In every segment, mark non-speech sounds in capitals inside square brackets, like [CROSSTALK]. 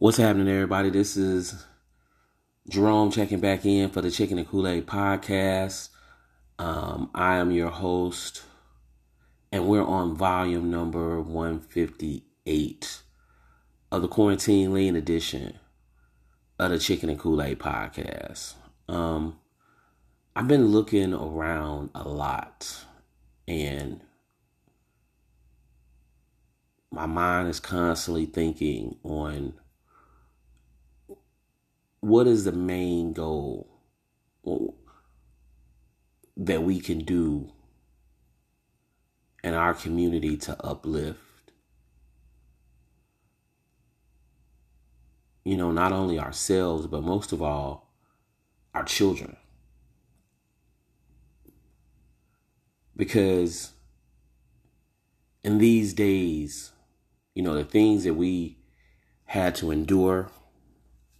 What's happening, everybody? This is Jerome checking back in for the Chicken and Kool Aid podcast. Um, I am your host, and we're on volume number 158 of the Quarantine Lean edition of the Chicken and Kool Aid podcast. Um, I've been looking around a lot, and my mind is constantly thinking on what is the main goal that we can do in our community to uplift you know not only ourselves but most of all our children? Because in these days you know the things that we had to endure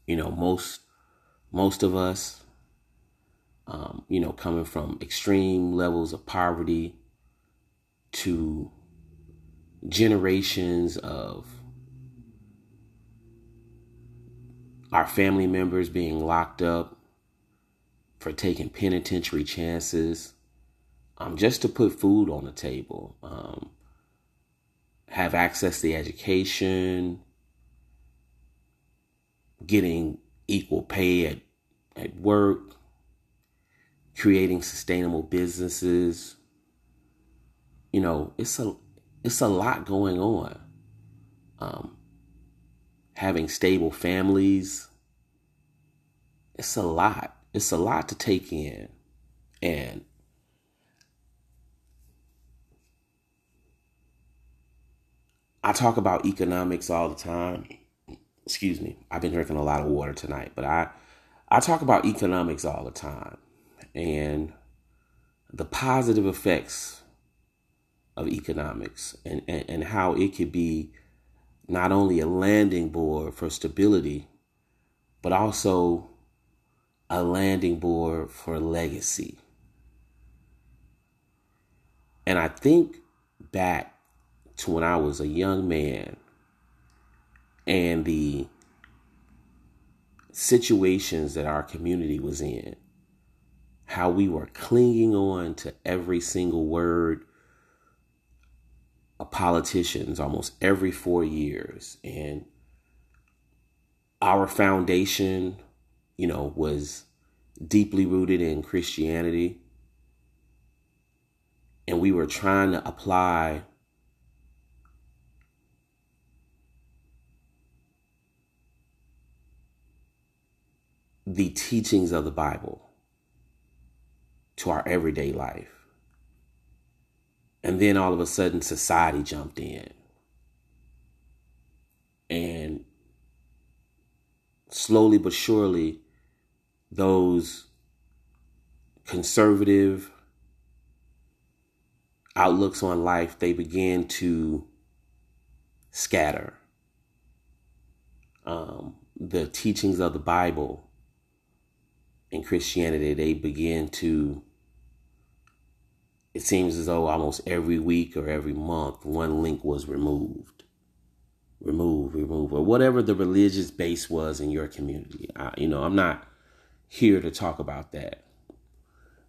you know most most of us um, you know coming from extreme levels of poverty to generations of our family members being locked up for taking penitentiary chances um, just to put food on the table um, have access to education getting equal pay at, at work, creating sustainable businesses. You know, it's a it's a lot going on. Um, having stable families. It's a lot. It's a lot to take in. And I talk about economics all the time excuse me, I've been drinking a lot of water tonight, but I I talk about economics all the time and the positive effects of economics and, and, and how it could be not only a landing board for stability, but also a landing board for legacy. And I think back to when I was a young man and the situations that our community was in, how we were clinging on to every single word of politicians almost every four years. And our foundation, you know, was deeply rooted in Christianity. And we were trying to apply the teachings of the Bible to our everyday life. And then all of a sudden, society jumped in. And slowly but surely, those conservative outlooks on life, they began to scatter. Um, the teachings of the Bible in Christianity, they begin to, it seems as though almost every week or every month, one link was removed. Remove, remove, or whatever the religious base was in your community. I, you know, I'm not here to talk about that.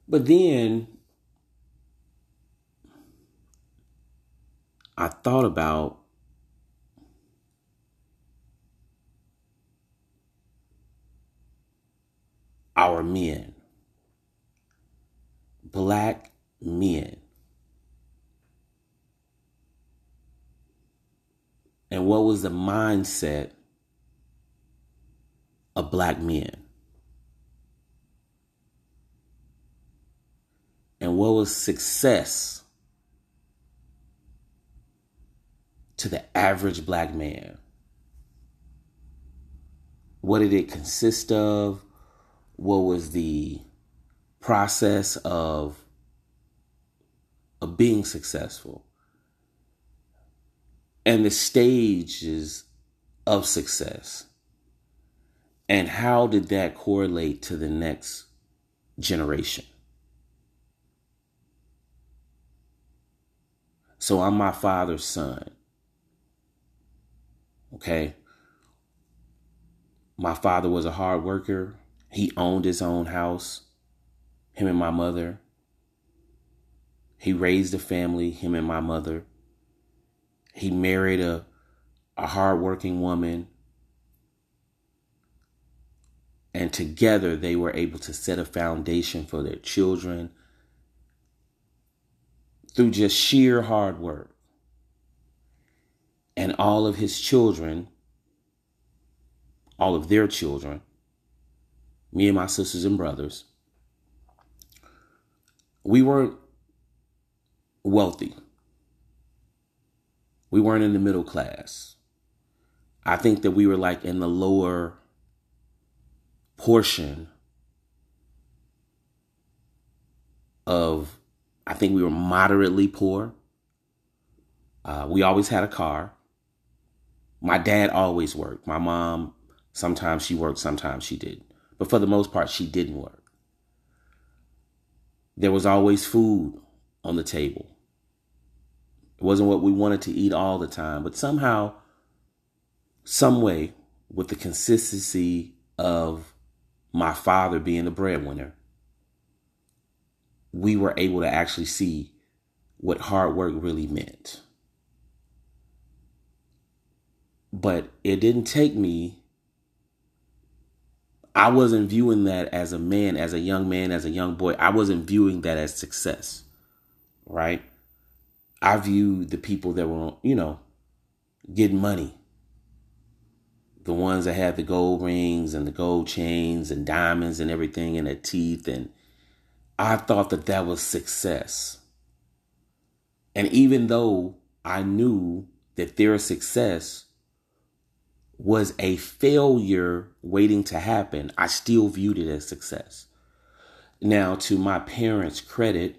But then I thought about our men, black men. And what was the mindset of black men? And what was success to the average black man? What did it consist of? What was the process of of being successful. And the stages of success. And how did that correlate to the next generation? So i'm my father's son. Okay? My father was a hard worker. He owned his own house, him and my mother. He raised a family, him and my mother. He married a, a hardworking woman. And together they were able to set a foundation for their children through just sheer hard work. And all of his children, all of their children, me and my sisters and brothers, we weren't wealthy. We weren't in the middle class. I think that we were like in the lower portion of, I think we were moderately poor. Uh, we always had a car. My dad always worked. My mom, sometimes she worked, sometimes she didn't. But for the most part, she didn't work. There was always food on the table. It wasn't what we wanted to eat all the time, but somehow, some way, with the consistency of my father being the breadwinner, we were able to actually see what hard work really meant. But it didn't take me, I wasn't viewing that as a man, as a young man, as a young boy. I wasn't viewing that as success, right? I view the people that were, you know, getting money. The ones that had the gold rings and the gold chains and diamonds and everything in their teeth. And I thought that that was success. And even though I knew that their success was a failure waiting to happen, I still viewed it as success. Now, to my parents' credit,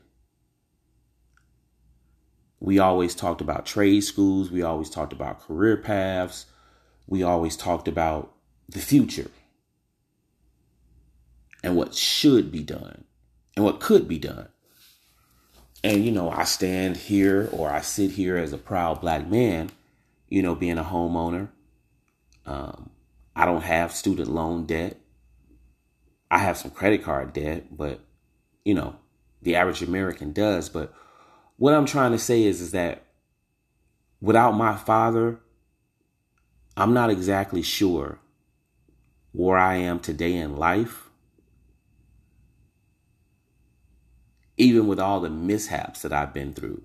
we always talked about trade schools. We always talked about career paths. We always talked about the future and what should be done and what could be done. And, you know, I stand here or I sit here as a proud black man, you know, being a homeowner. Um, I don't have student loan debt. I have some credit card debt, but, you know, the average American does. But what I'm trying to say is, is that without my father, I'm not exactly sure where I am today in life. Even with all the mishaps that I've been through,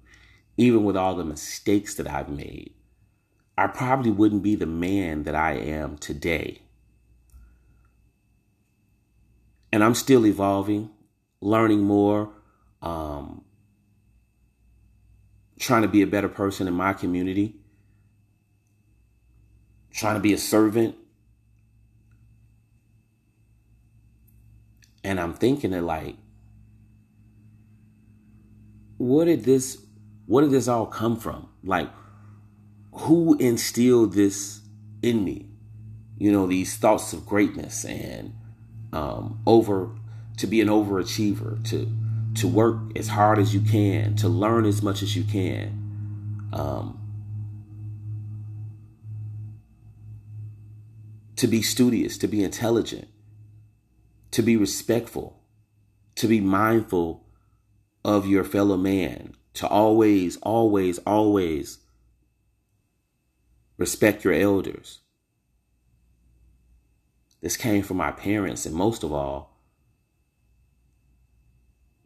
even with all the mistakes that I've made, I probably wouldn't be the man that I am today. And I'm still evolving, learning more, um, trying to be a better person in my community, trying to be a servant. And I'm thinking that like, what did this what did this all come from? Like, who instilled this in me? You know, these thoughts of greatness and um, over to be an overachiever, to to work as hard as you can, to learn as much as you can, um, to be studious, to be intelligent, to be respectful, to be mindful of your fellow man, to always, always, always respect your elders. This came from my parents, and most of all,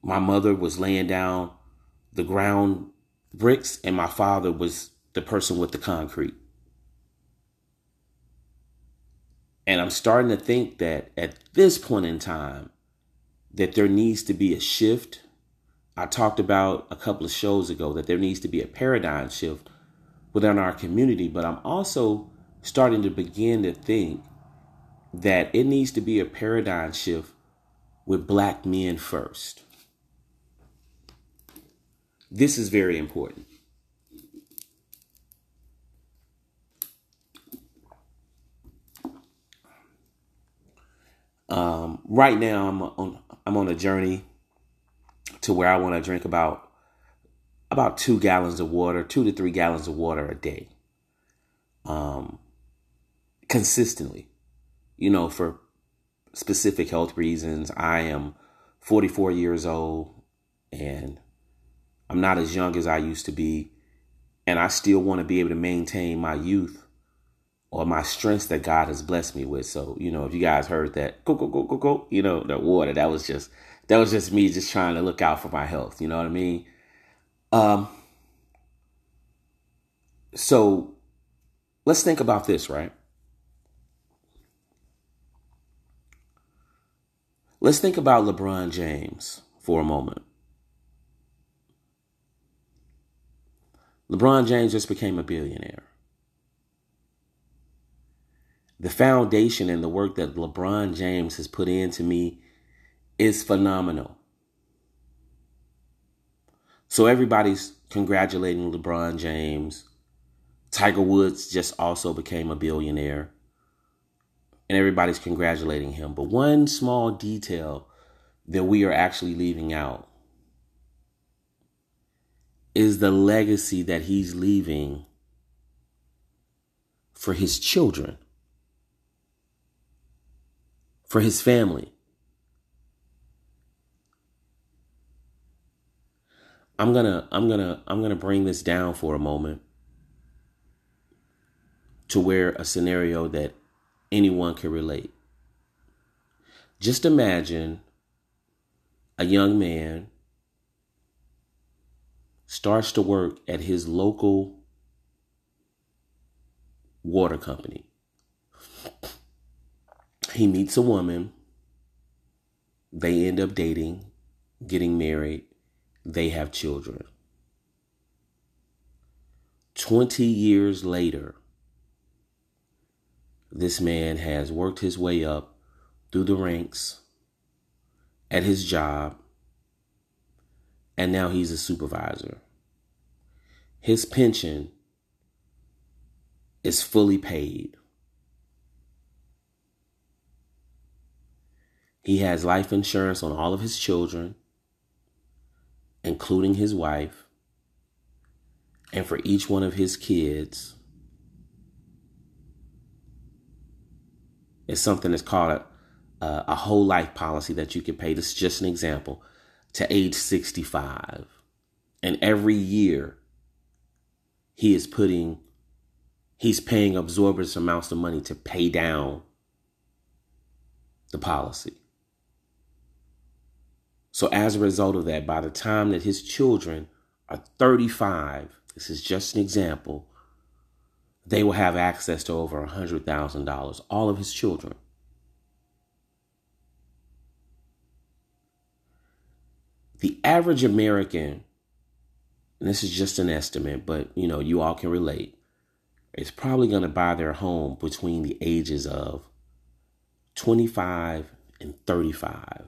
my mother was laying down the ground bricks and my father was the person with the concrete. And I'm starting to think that at this point in time that there needs to be a shift. I talked about a couple of shows ago that there needs to be a paradigm shift within our community, but I'm also starting to begin to think that it needs to be a paradigm shift with black men first. This is very important. Um, right now, I'm on I'm on a journey to where I want to drink about about two gallons of water, two to three gallons of water a day, um, consistently. you know, for specific health reasons. I am 44 years old and I'm not as young as I used to be. And I still want to be able to maintain my youth or my strengths that God has blessed me with. So, you know, if you guys heard that, go, go, go, go, go, you know, the water, that was just, that was just me just trying to look out for my health. You know what I mean? Um, so let's think about this, right? Let's think about LeBron James for a moment. LeBron James just became a billionaire. The foundation and the work that LeBron James has put into me is phenomenal. So everybody's congratulating LeBron James. Tiger Woods just also became a billionaire and everybody's congratulating him. But one small detail that we are actually leaving out is the legacy that he's leaving for his children, for his family. I'm going to I'm going to I'm going to bring this down for a moment to where a scenario that anyone can relate. Just imagine a young man starts to work at his local water company. He meets a woman. They end up dating, getting married. They have children. 20 years later, this man has worked his way up through the ranks at his job, and now he's a supervisor. His pension is fully paid. He has life insurance on all of his children, including his wife, and for each one of his kids is something that's called a, a, a whole life policy that you can pay. This is just an example to age 65. And every year he is putting, he's paying absorbent amounts of money to pay down the policy. So as a result of that, by the time that his children are 35, this is just an example, they will have access to over $100,000, all of his children. The average American, and this is just an estimate, but you know, you all can relate, is probably going to buy their home between the ages of 25 and 35.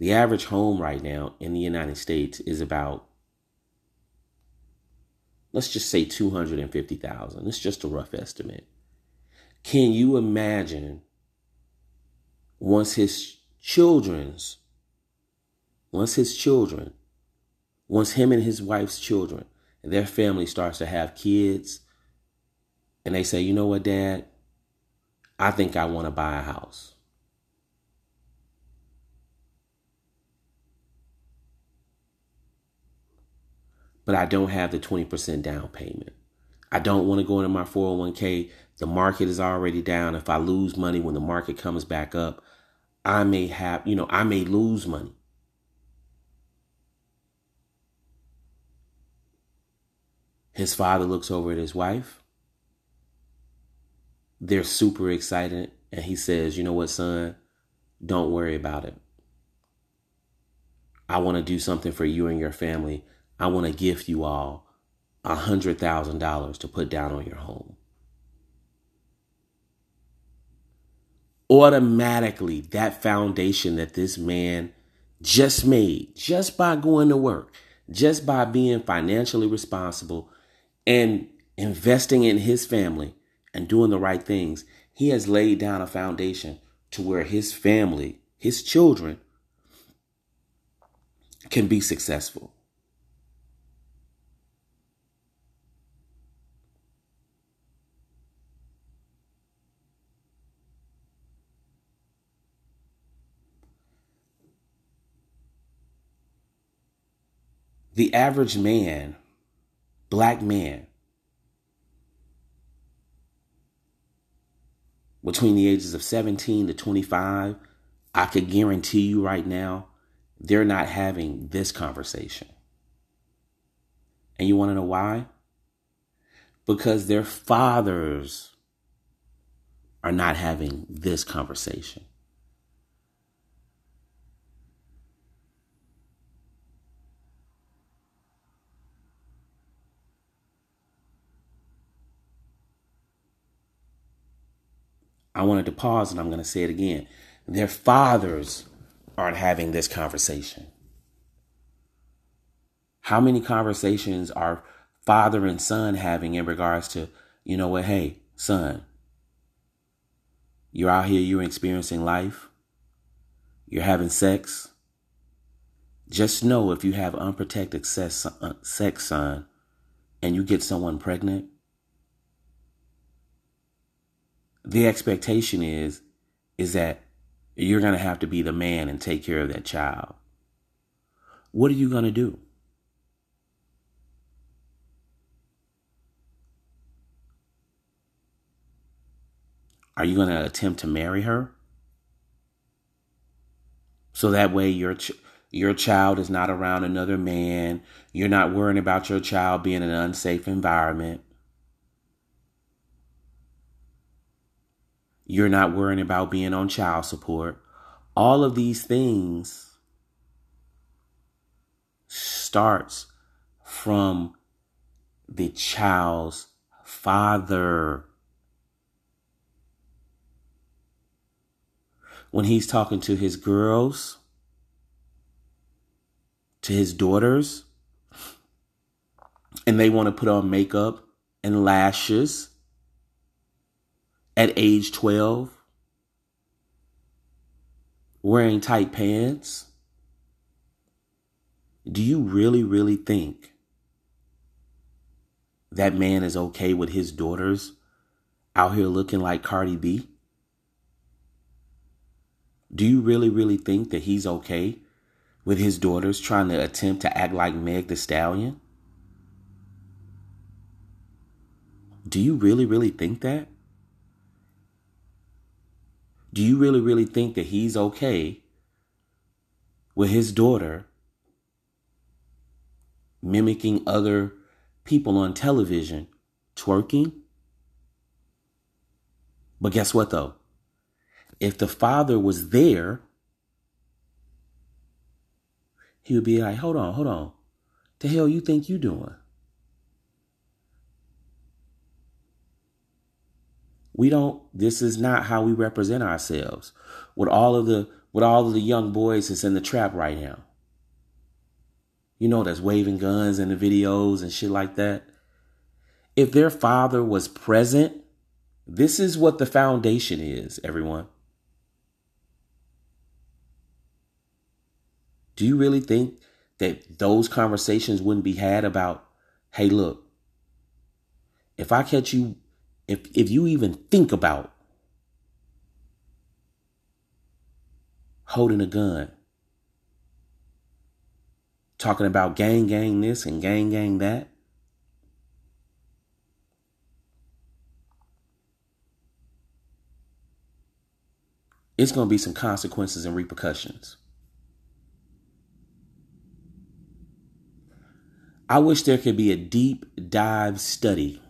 The average home right now in the United States is about let's just say 250,000. It's just a rough estimate. Can you imagine once his children's once his children once him and his wife's children and their family starts to have kids and they say, "You know what, dad? I think I want to buy a house." But I don't have the 20% down payment. I don't want to go into my 401k. The market is already down. If I lose money when the market comes back up, I may have, you know, I may lose money. His father looks over at his wife. They're super excited. And he says, You know what, son? Don't worry about it. I want to do something for you and your family I want to gift you all a $100,000 to put down on your home. Automatically, that foundation that this man just made, just by going to work, just by being financially responsible and investing in his family and doing the right things, he has laid down a foundation to where his family, his children, can be successful. The average man, black man, between the ages of 17 to 25, I could guarantee you right now, they're not having this conversation. And you want to know why? Because their fathers are not having this conversation. I wanted to pause and I'm going to say it again. Their fathers aren't having this conversation. How many conversations are father and son having in regards to, you know what, hey, son, you're out here, you're experiencing life, you're having sex. Just know if you have unprotected sex, uh, sex son, and you get someone pregnant, the expectation is is that you're going to have to be the man and take care of that child. What are you going to do? Are you going to attempt to marry her? So that way your ch- your child is not around another man. You're not worrying about your child being in an unsafe environment. You're not worrying about being on child support. All of these things starts from the child's father. When he's talking to his girls, to his daughters, and they want to put on makeup and lashes at age 12, wearing tight pants? Do you really, really think that man is okay with his daughters out here looking like Cardi B? Do you really, really think that he's okay with his daughters trying to attempt to act like Meg the Stallion? Do you really, really think that? Do you really, really think that he's okay with his daughter mimicking other people on television twerking? But guess what though? If the father was there, he would be like, hold on, hold on. The hell you think you doing? We don't this is not how we represent ourselves. With all of the with all of the young boys that's in the trap right now. You know that's waving guns in the videos and shit like that. If their father was present, this is what the foundation is, everyone. Do you really think that those conversations wouldn't be had about, hey, look, if I catch you if if you even think about holding a gun, talking about gang gang this and gang gang that, it's going to be some consequences and repercussions. I wish there could be a deep dive study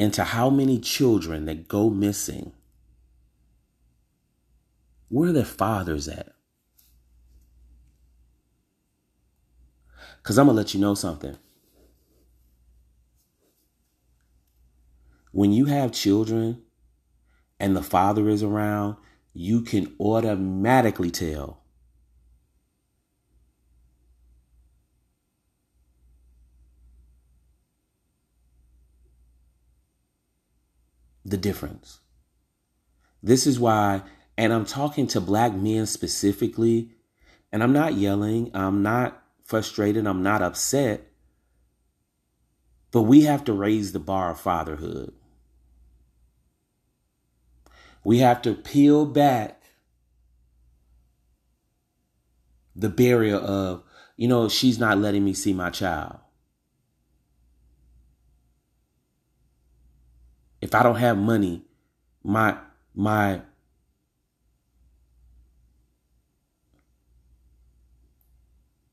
into how many children that go missing, where are their fathers at? Because I'm going to let you know something. When you have children and the father is around, you can automatically tell the difference. This is why, and I'm talking to black men specifically, and I'm not yelling, I'm not frustrated, I'm not upset, but we have to raise the bar of fatherhood. We have to peel back the barrier of, you know, she's not letting me see my child. If I don't have money, my my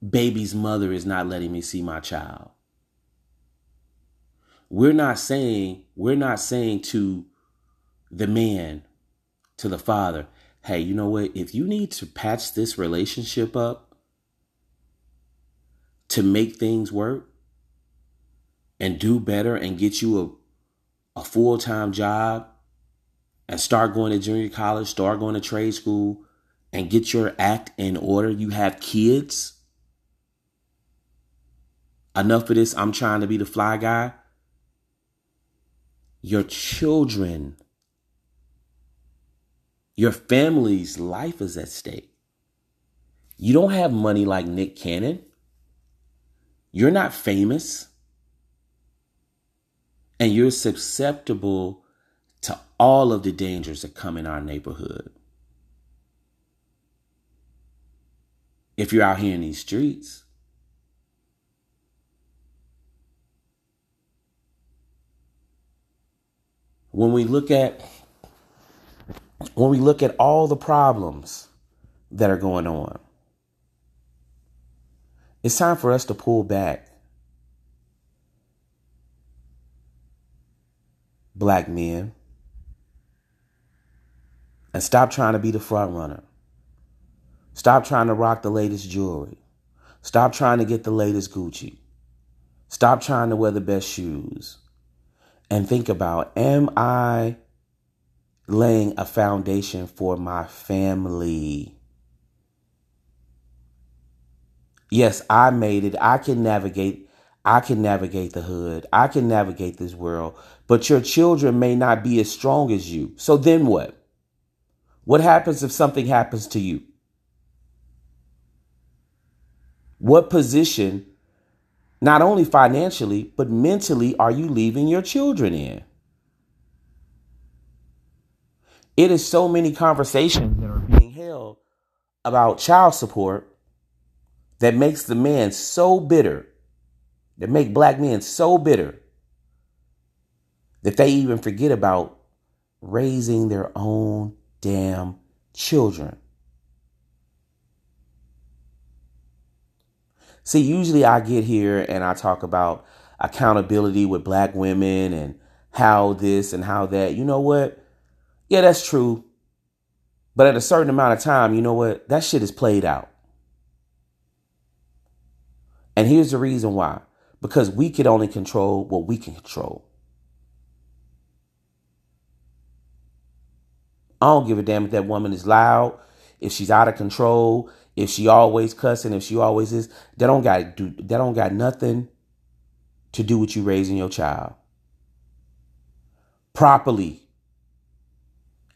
baby's mother is not letting me see my child. We're not saying, we're not saying to the man, to the father, hey, you know what? If you need to patch this relationship up to make things work and do better and get you a, full time job and start going to junior college, start going to trade school, and get your act in order, you have kids. Enough of this, I'm trying to be the fly guy. Your children, your family's life is at stake. You don't have money like Nick Cannon. You're not famous. And you're susceptible to all of the dangers that come in our neighborhood. If you're out here in these streets, when we look at when we look at all the problems that are going on, it's time for us to pull back. Black men, and stop trying to be the front runner. Stop trying to rock the latest jewelry. Stop trying to get the latest Gucci. Stop trying to wear the best shoes. And think about am I laying a foundation for my family? Yes, I made it. I can navigate. I can navigate the hood. I can navigate this world. But your children may not be as strong as you. So then what? What happens if something happens to you? What position, not only financially, but mentally, are you leaving your children in? It is so many conversations that are being held about child support that makes the man so bitter, that make black men so bitter that they even forget about raising their own damn children. See, usually I get here and I talk about accountability with black women and how this and how that. You know what? Yeah, that's true. But at a certain amount of time, you know what? That shit is played out. And here's the reason why because we can only control what we can control. I don't give a damn if that woman is loud, if she's out of control, if she always cussing, if she always is. That don't got do that don't got nothing to do with you raising your child properly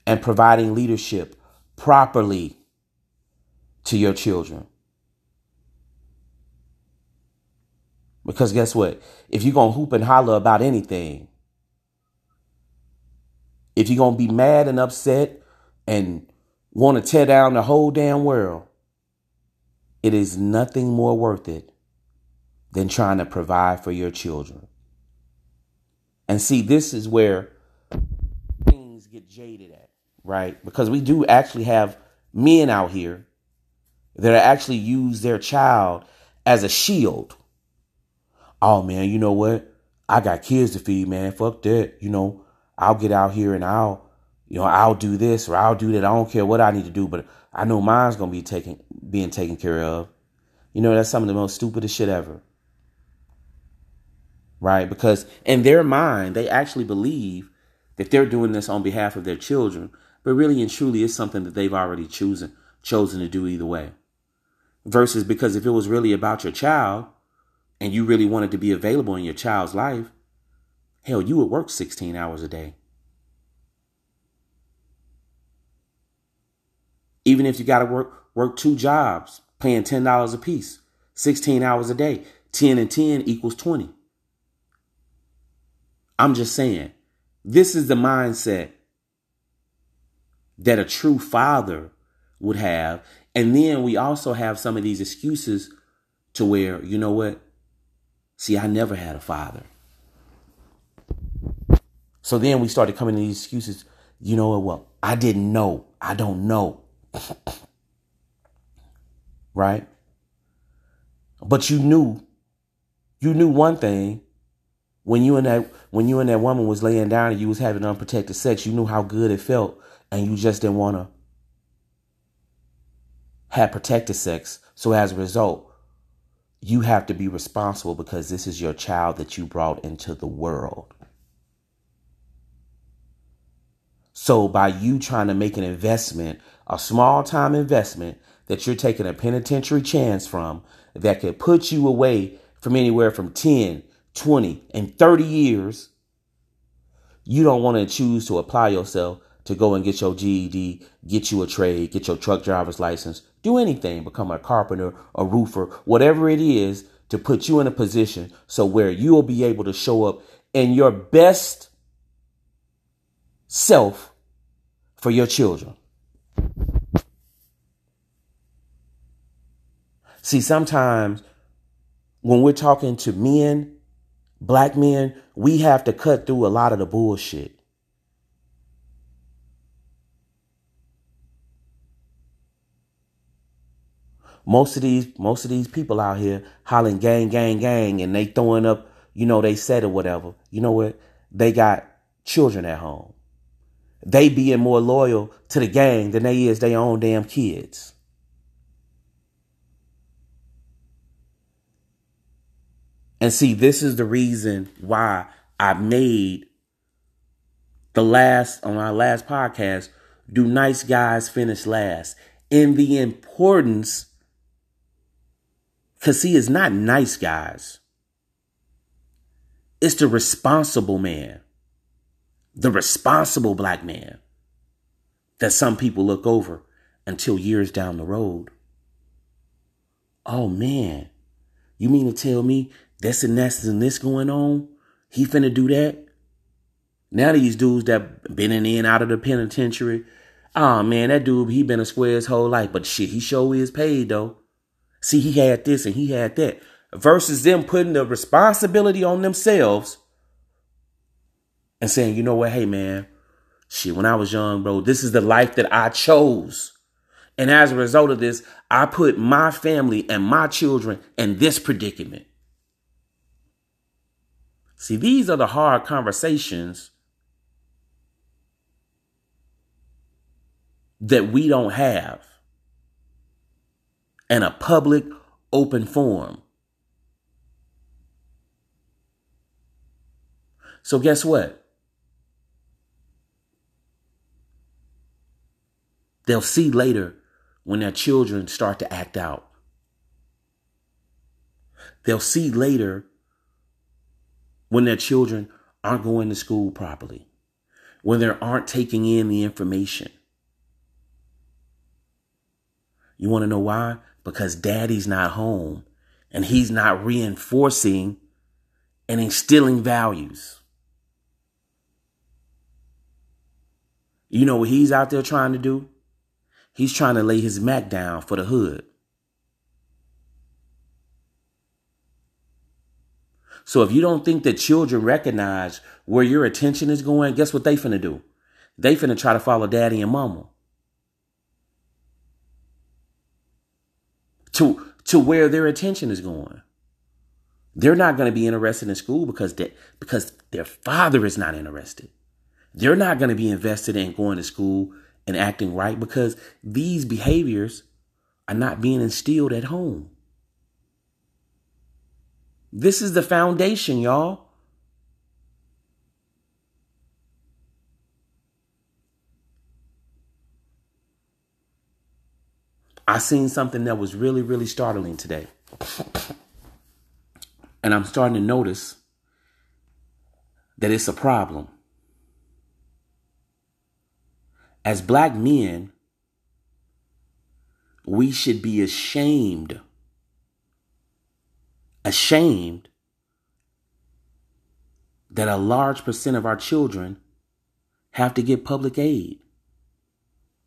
and providing leadership properly to your children. Because guess what? If you're going to hoop and holler about anything, if you're going to be mad and upset and want to tear down the whole damn world, it is nothing more worth it than trying to provide for your children. And see, this is where things get jaded at, right? Because we do actually have men out here that actually use their child as a shield. Oh man, you know what? I got kids to feed, man. Fuck that. You know, I'll get out here and I'll, you know, I'll do this or I'll do that. I don't care what I need to do, but I know mine's gonna be taken being taken care of. You know, that's some of the most stupidest shit ever. Right? Because in their mind, they actually believe that they're doing this on behalf of their children, but really and truly it's something that they've already chosen chosen to do either way. Versus because if it was really about your child and you really wanted to be available in your child's life, Hell, you would work 16 hours a day. Even if you got to work work two jobs, paying $10 a piece, 16 hours a day, 10 and 10 equals 20. I'm just saying, this is the mindset that a true father would have. And then we also have some of these excuses to where, you know what? See, I never had a father. So then we started coming to these excuses. You know what? Well, I didn't know. I don't know. [LAUGHS] right? But you knew. You knew one thing when you and that when you and that woman was laying down and you was having unprotected sex, you knew how good it felt, and you just didn't want to have protected sex. So as a result, you have to be responsible because this is your child that you brought into the world. So by you trying to make an investment, a small time investment that you're taking a penitentiary chance from that could put you away from anywhere from 10, 20, and 30 years, you don't want to choose to apply yourself to go and get your GED, get you a trade, get your truck driver's license, do anything, become a carpenter, a roofer, whatever it is to put you in a position so where you will be able to show up in your best self for your children. See, sometimes when we're talking to men, black men, we have to cut through a lot of the bullshit. Most of these, most of these people out here hollering gang, gang, gang, and they throwing up, you know, they said or whatever. You know what? They got children at home. They being more loyal to the gang than they is their own damn kids. And see, this is the reason why I made the last on our last podcast, do nice guys finish last? In the importance because see, it's not nice guys. It's the responsible man, the responsible black man that some people look over until years down the road. Oh man, you mean to tell me this and this and this going on? He finna do that? Now these dudes that been in and out of the penitentiary, oh man, that dude, he been a square his whole life, but shit, he sure is paid though. See, he had this and he had that. Versus them putting the responsibility on themselves and saying, you know what, hey man, shit, when I was young, bro, this is the life that I chose. And as a result of this, I put my family and my children in this predicament. See, these are the hard conversations that we don't have in a public open forum. So, guess what? They'll see later when their children start to act out. They'll see later when their children aren't going to school properly, when they aren't taking in the information. You want to know why? because daddy's not home and he's not reinforcing and instilling values. You know what he's out there trying to do? He's trying to lay his Mac down for the hood. So if you don't think that children recognize where your attention is going, guess what they finna do? They finna try to follow daddy and mama. to to where their attention is going. They're not going to be interested in school because they, because their father is not interested. They're not going to be invested in going to school and acting right because these behaviors are not being instilled at home. This is the foundation, y'all. I seen something that was really, really startling today. And I'm starting to notice that it's a problem. As black men, we should be ashamed, ashamed that a large percent of our children have to get public aid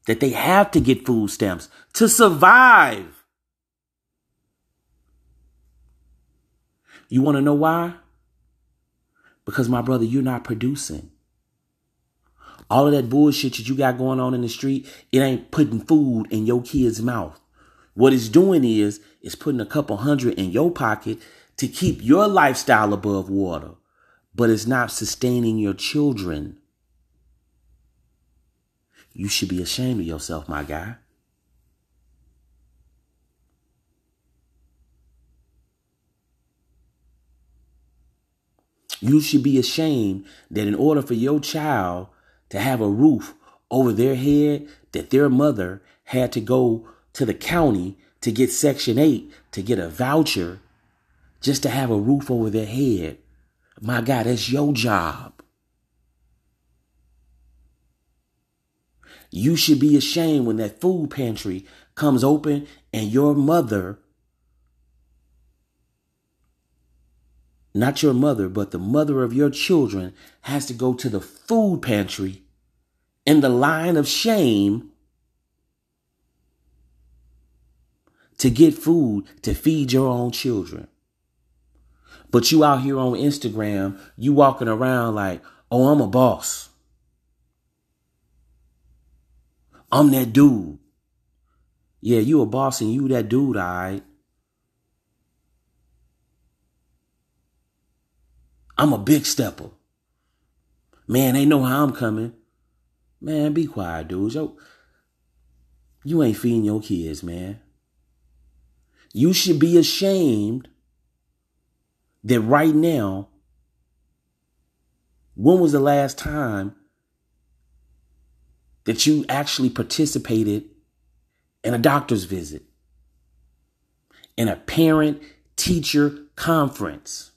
that they have to get food stamps to survive. You want to know why? Because, my brother, you're not producing. All of that bullshit that you got going on in the street, it ain't putting food in your kid's mouth. What it's doing is, it's putting a couple hundred in your pocket to keep your lifestyle above water, but it's not sustaining your children. You should be ashamed of yourself, my guy. You should be ashamed that in order for your child to have a roof over their head, that their mother had to go to the county to get Section 8 to get a voucher just to have a roof over their head. My God, that's your job. You should be ashamed when that food pantry comes open and your mother, not your mother, but the mother of your children, has to go to the food pantry in the line of shame to get food to feed your own children. But you out here on Instagram, you walking around like, oh, I'm a boss. I'm that dude. Yeah, you a boss and you that dude, all right. I'm a big stepper. Man, they know how I'm coming. Man, be quiet, dude. Yo, you ain't feeding your kids, man. You should be ashamed that right now, when was the last time that you actually participated in a doctor's visit, in a parent teacher conference.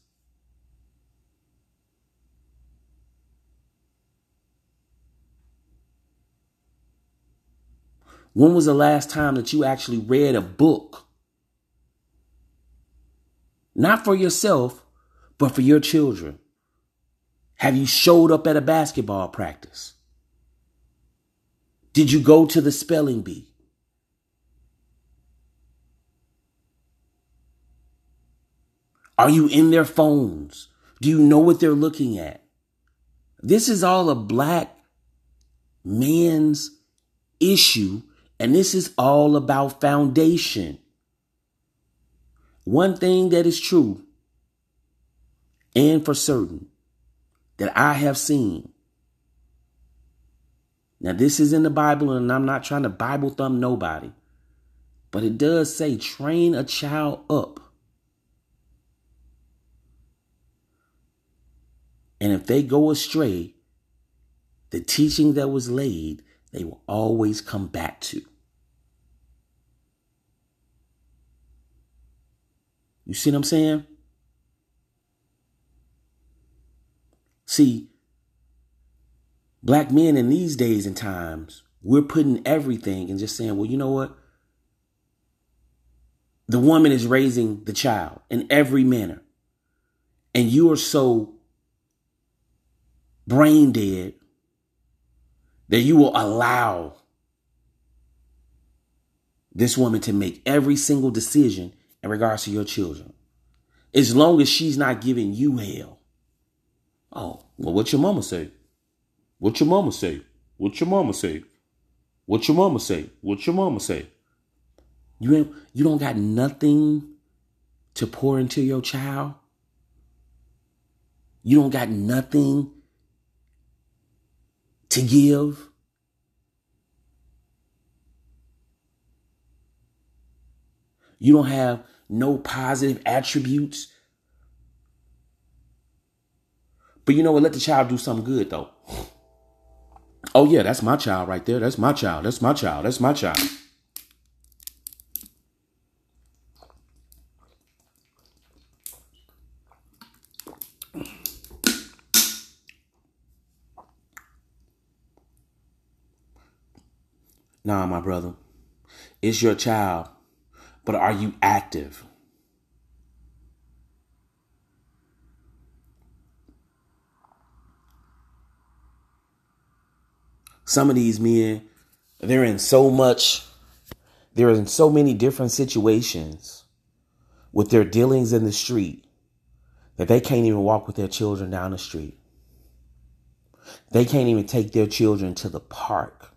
When was the last time that you actually read a book? Not for yourself, but for your children. Have you showed up at a basketball practice? Did you go to the spelling bee? Are you in their phones? Do you know what they're looking at? This is all a black man's issue, and this is all about foundation. One thing that is true and for certain that I have seen now, this is in the Bible, and I'm not trying to Bible thumb nobody, but it does say train a child up. And if they go astray, the teaching that was laid, they will always come back to. You see what I'm saying? See, black men in these days and times, we're putting everything and just saying, well, you know what? The woman is raising the child in every manner. And you are so brain dead that you will allow this woman to make every single decision in regards to your children. As long as she's not giving you hell. Oh, well, what your mama say? What your mama say? What your mama say? What your mama say? What your mama say? You ain't you don't got nothing to pour into your child. You don't got nothing to give. You don't have no positive attributes. But you know what? Let the child do something good though. Oh, yeah, that's my child right there. That's my child. That's my child. That's my child. Nah, my brother. It's your child. But are you active? some of these men, they're in so much, they're in so many different situations with their dealings in the street that they can't even walk with their children down the street. They can't even take their children to the park.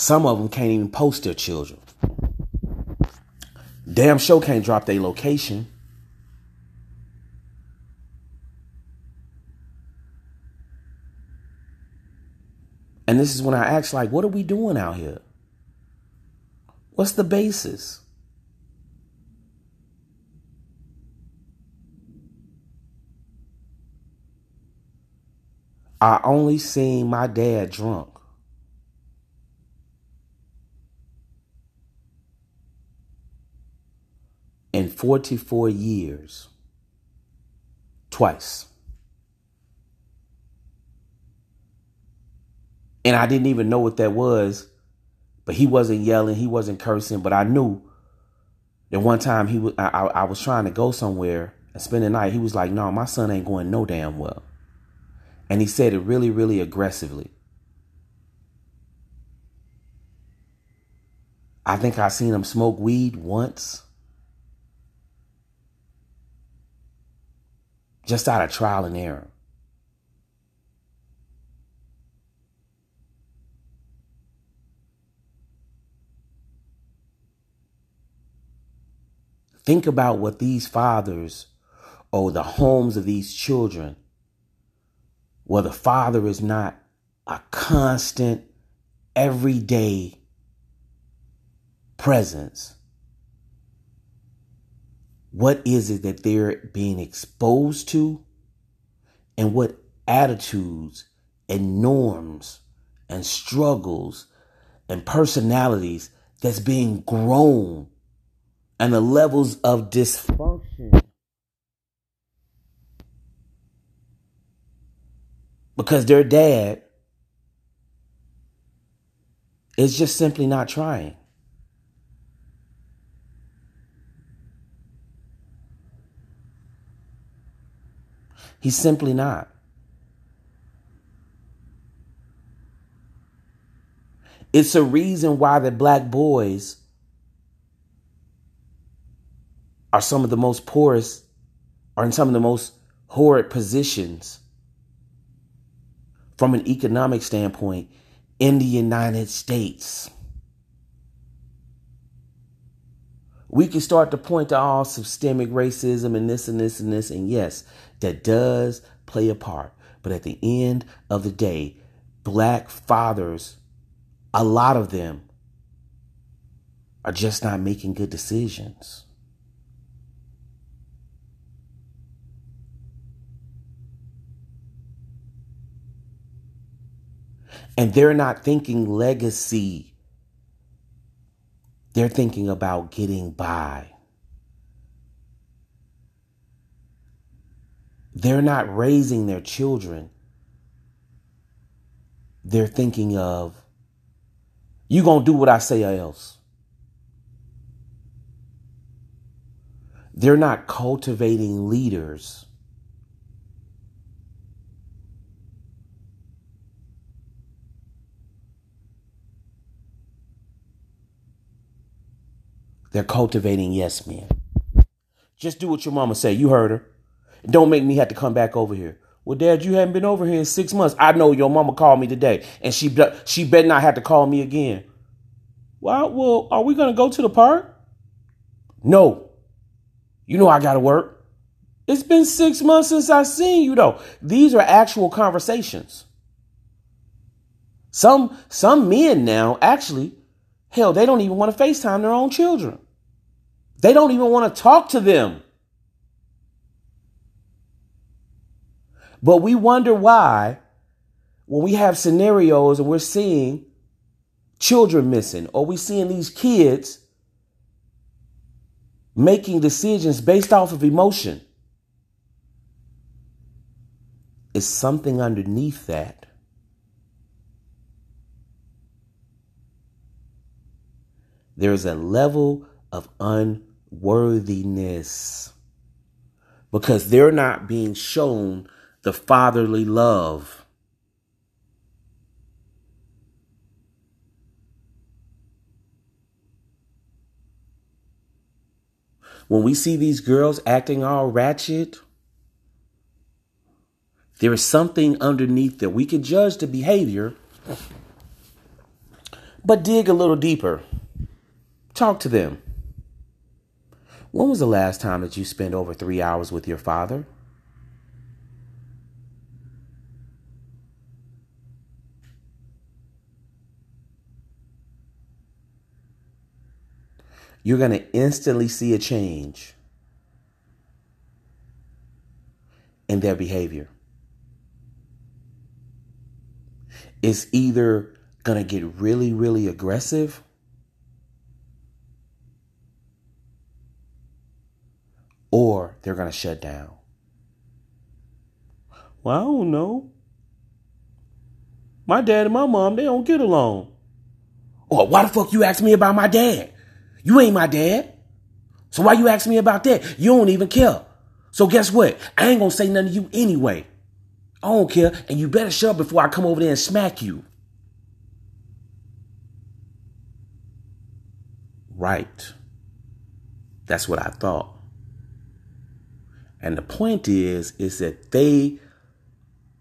Some of them can't even post their children. Damn show can't drop their location. And this is when I ask, like, what are we doing out here? What's the basis? I only seen my dad drunk. In 44 years. Twice. And I didn't even know what that was, but he wasn't yelling, he wasn't cursing, but I knew that one time he was I, I was trying to go somewhere and spend the night. He was like, "No, my son ain't going no damn well." And he said it really, really aggressively. I think I seen him smoke weed once. Just out of trial and error. Think about what these fathers or the homes of these children, where the father is not a constant, everyday presence. What is it that they're being exposed to? And what attitudes and norms and struggles and personalities that's being grown and the levels of dysfunction. Because their dad is just simply not trying. He's simply not. It's a reason why the black boys are some of the most poorest, are in some of the most horrid positions from an economic standpoint in the United States. We can start to point to all systemic racism and this and this and this, and yes, that does play a part. But at the end of the day, black fathers, a lot of them, are just not making good decisions. And they're not thinking legacy. They're thinking about getting by. They're not raising their children. They're thinking of, you going to do what I say or else. They're not cultivating leaders. They're cultivating yes men. Just do what your mama say. You heard her. Don't make me have to come back over here. Well, Dad, you haven't been over here in six months. I know your mama called me today, and she she better not have to call me again. Well, well, are we gonna go to the park? No. You know I gotta work. It's been six months since I seen you though. These are actual conversations. Some some men now actually Hell, they don't even want to FaceTime their own children. They don't even want to talk to them. But we wonder why, when we have scenarios and we're seeing children missing, or we seeing these kids making decisions based off of emotion, is something underneath that There's a level of unworthiness because they're not being shown the fatherly love. when we see these girls acting all ratchet, there is something underneath that we can judge the behavior, but dig a little deeper. Talk to them. When was the last time that you spent over three hours with your father? You're going to instantly see a change in their behavior. It's either going to get really, really aggressive or they're going to shut down. Well, I don't know. My dad and my mom, they don't get along. Or why the fuck you ask me about my dad? You ain't my dad. So why you ask me about that? You don't even care. So guess what? I ain't gonna say nothing to you anyway. I don't care. And you better shut up before I come over there and smack you. Right. That's what I thought. And the point is, is that they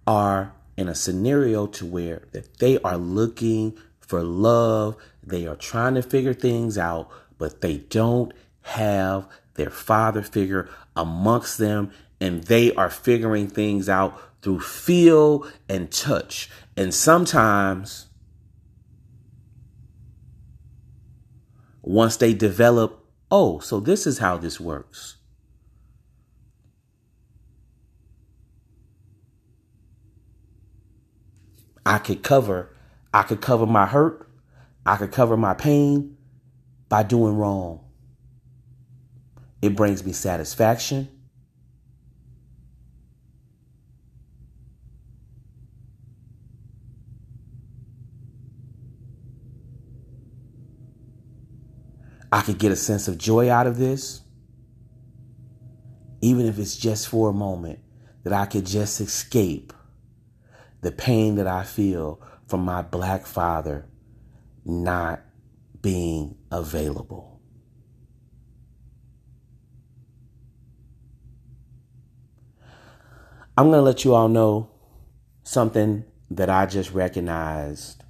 are in a scenario to where that they are looking for love. They are trying to figure things out, but they don't have their father figure amongst them. And they are figuring things out through feel and touch. And sometimes, once they develop, oh, so this is how this works. I could cover, I could cover my hurt, I could cover my pain by doing wrong. It brings me satisfaction. I could get a sense of joy out of this, even if it's just for a moment, that I could just escape the pain that I feel from my black father not being available. I'm going to let you all know something that I just recognized.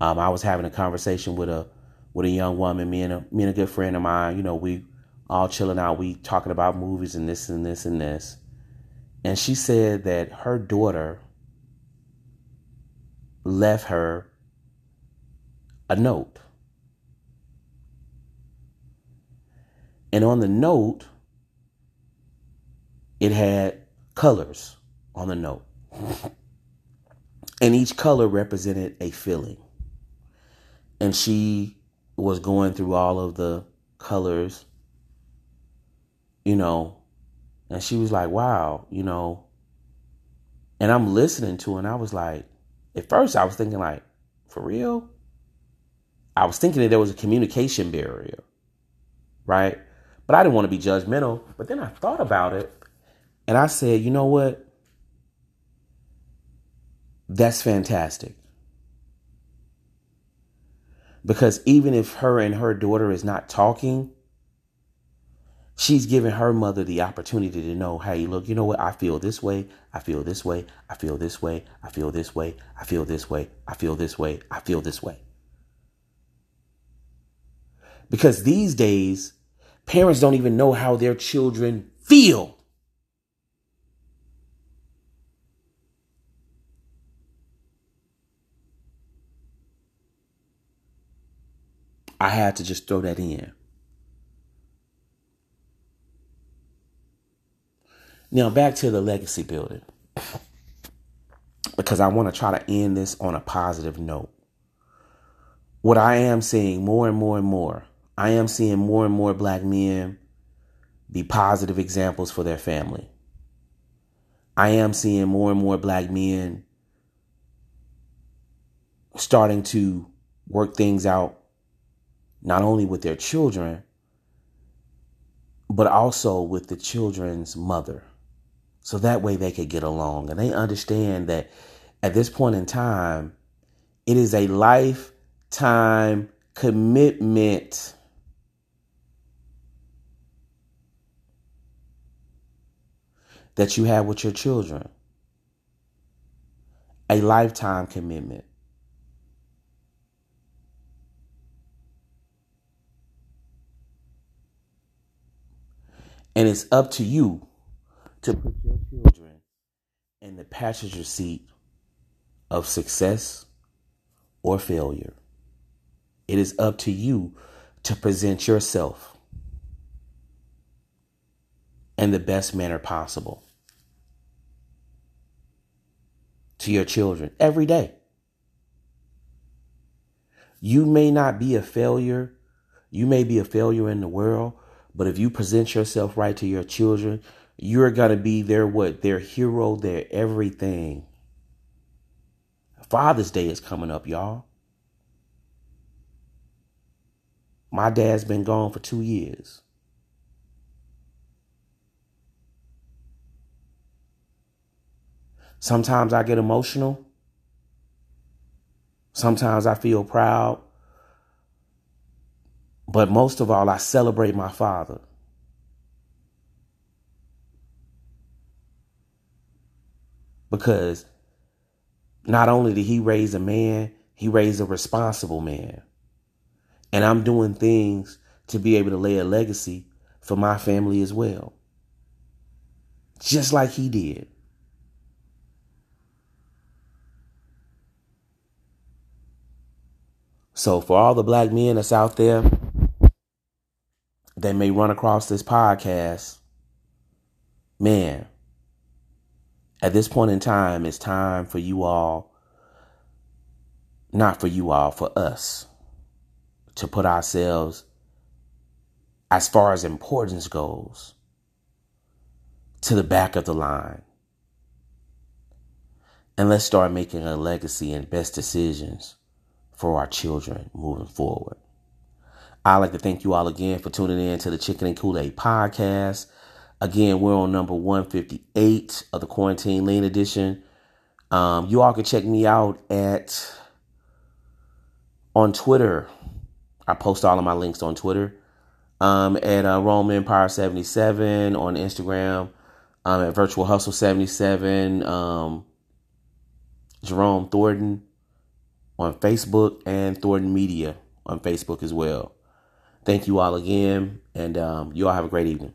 Um, I was having a conversation with a with a young woman, me and a me and a good friend of mine. You know, we all chilling out, we talking about movies and this and this and this. And she said that her daughter left her a note. And on the note, it had colors on the note. And each color represented a feeling. And she was going through all of the colors, you know, and she was like, wow, you know. And I'm listening to it, and I was like, at first I was thinking, like, for real? I was thinking that there was a communication barrier, right? But I didn't want to be judgmental. But then I thought about it and I said, you know what? That's fantastic. Because even if her and her daughter is not talking, she's giving her mother the opportunity to know, hey, look, you know what? I feel this way. I feel this way. I feel this way. I feel this way. I feel this way. I feel this way. I feel this way. Because these days, parents don't even know how their children feel. I had to just throw that in. Now, back to the legacy building. [COUGHS] Because I want to try to end this on a positive note. What I am seeing more and more and more, I am seeing more and more black men be positive examples for their family. I am seeing more and more black men starting to work things out not only with their children, but also with the children's mother. So that way they could get along. And they understand that at this point in time, it is a lifetime commitment that you have with your children. A lifetime commitment. And it's up to you to put your children in the passenger seat of success or failure. It is up to you to present yourself in the best manner possible to your children every day. You may not be a failure. You may be a failure in the world, but if you present yourself right to your children, you're going to be their what? Their hero, their everything. Father's Day is coming up, y'all. My dad's been gone for two years. Sometimes I get emotional. Sometimes I feel proud. But most of all, I celebrate my father. Because not only did he raise a man, he raised a responsible man. And I'm doing things to be able to lay a legacy for my family as well. Just like he did. So, for all the black men that's out there that may run across this podcast, man, at this point in time, it's time for you all, not for you all, for us to put ourselves, as far as importance goes, to the back of the line. And let's start making a legacy and best decisions for our children moving forward. I'd like to thank you all again for tuning in to the Chicken and Kool Aid podcast. Again, we're on number 158 of the Quarantine Lean Edition. Um, you all can check me out at on Twitter I post all of my links on Twitter. Um, at uh, Rome Empire 77 on Instagram. Um, at Virtual Hustle 77. Um, Jerome Thornton on Facebook and Thornton Media on Facebook as well. Thank you all again, and um, you all have a great evening.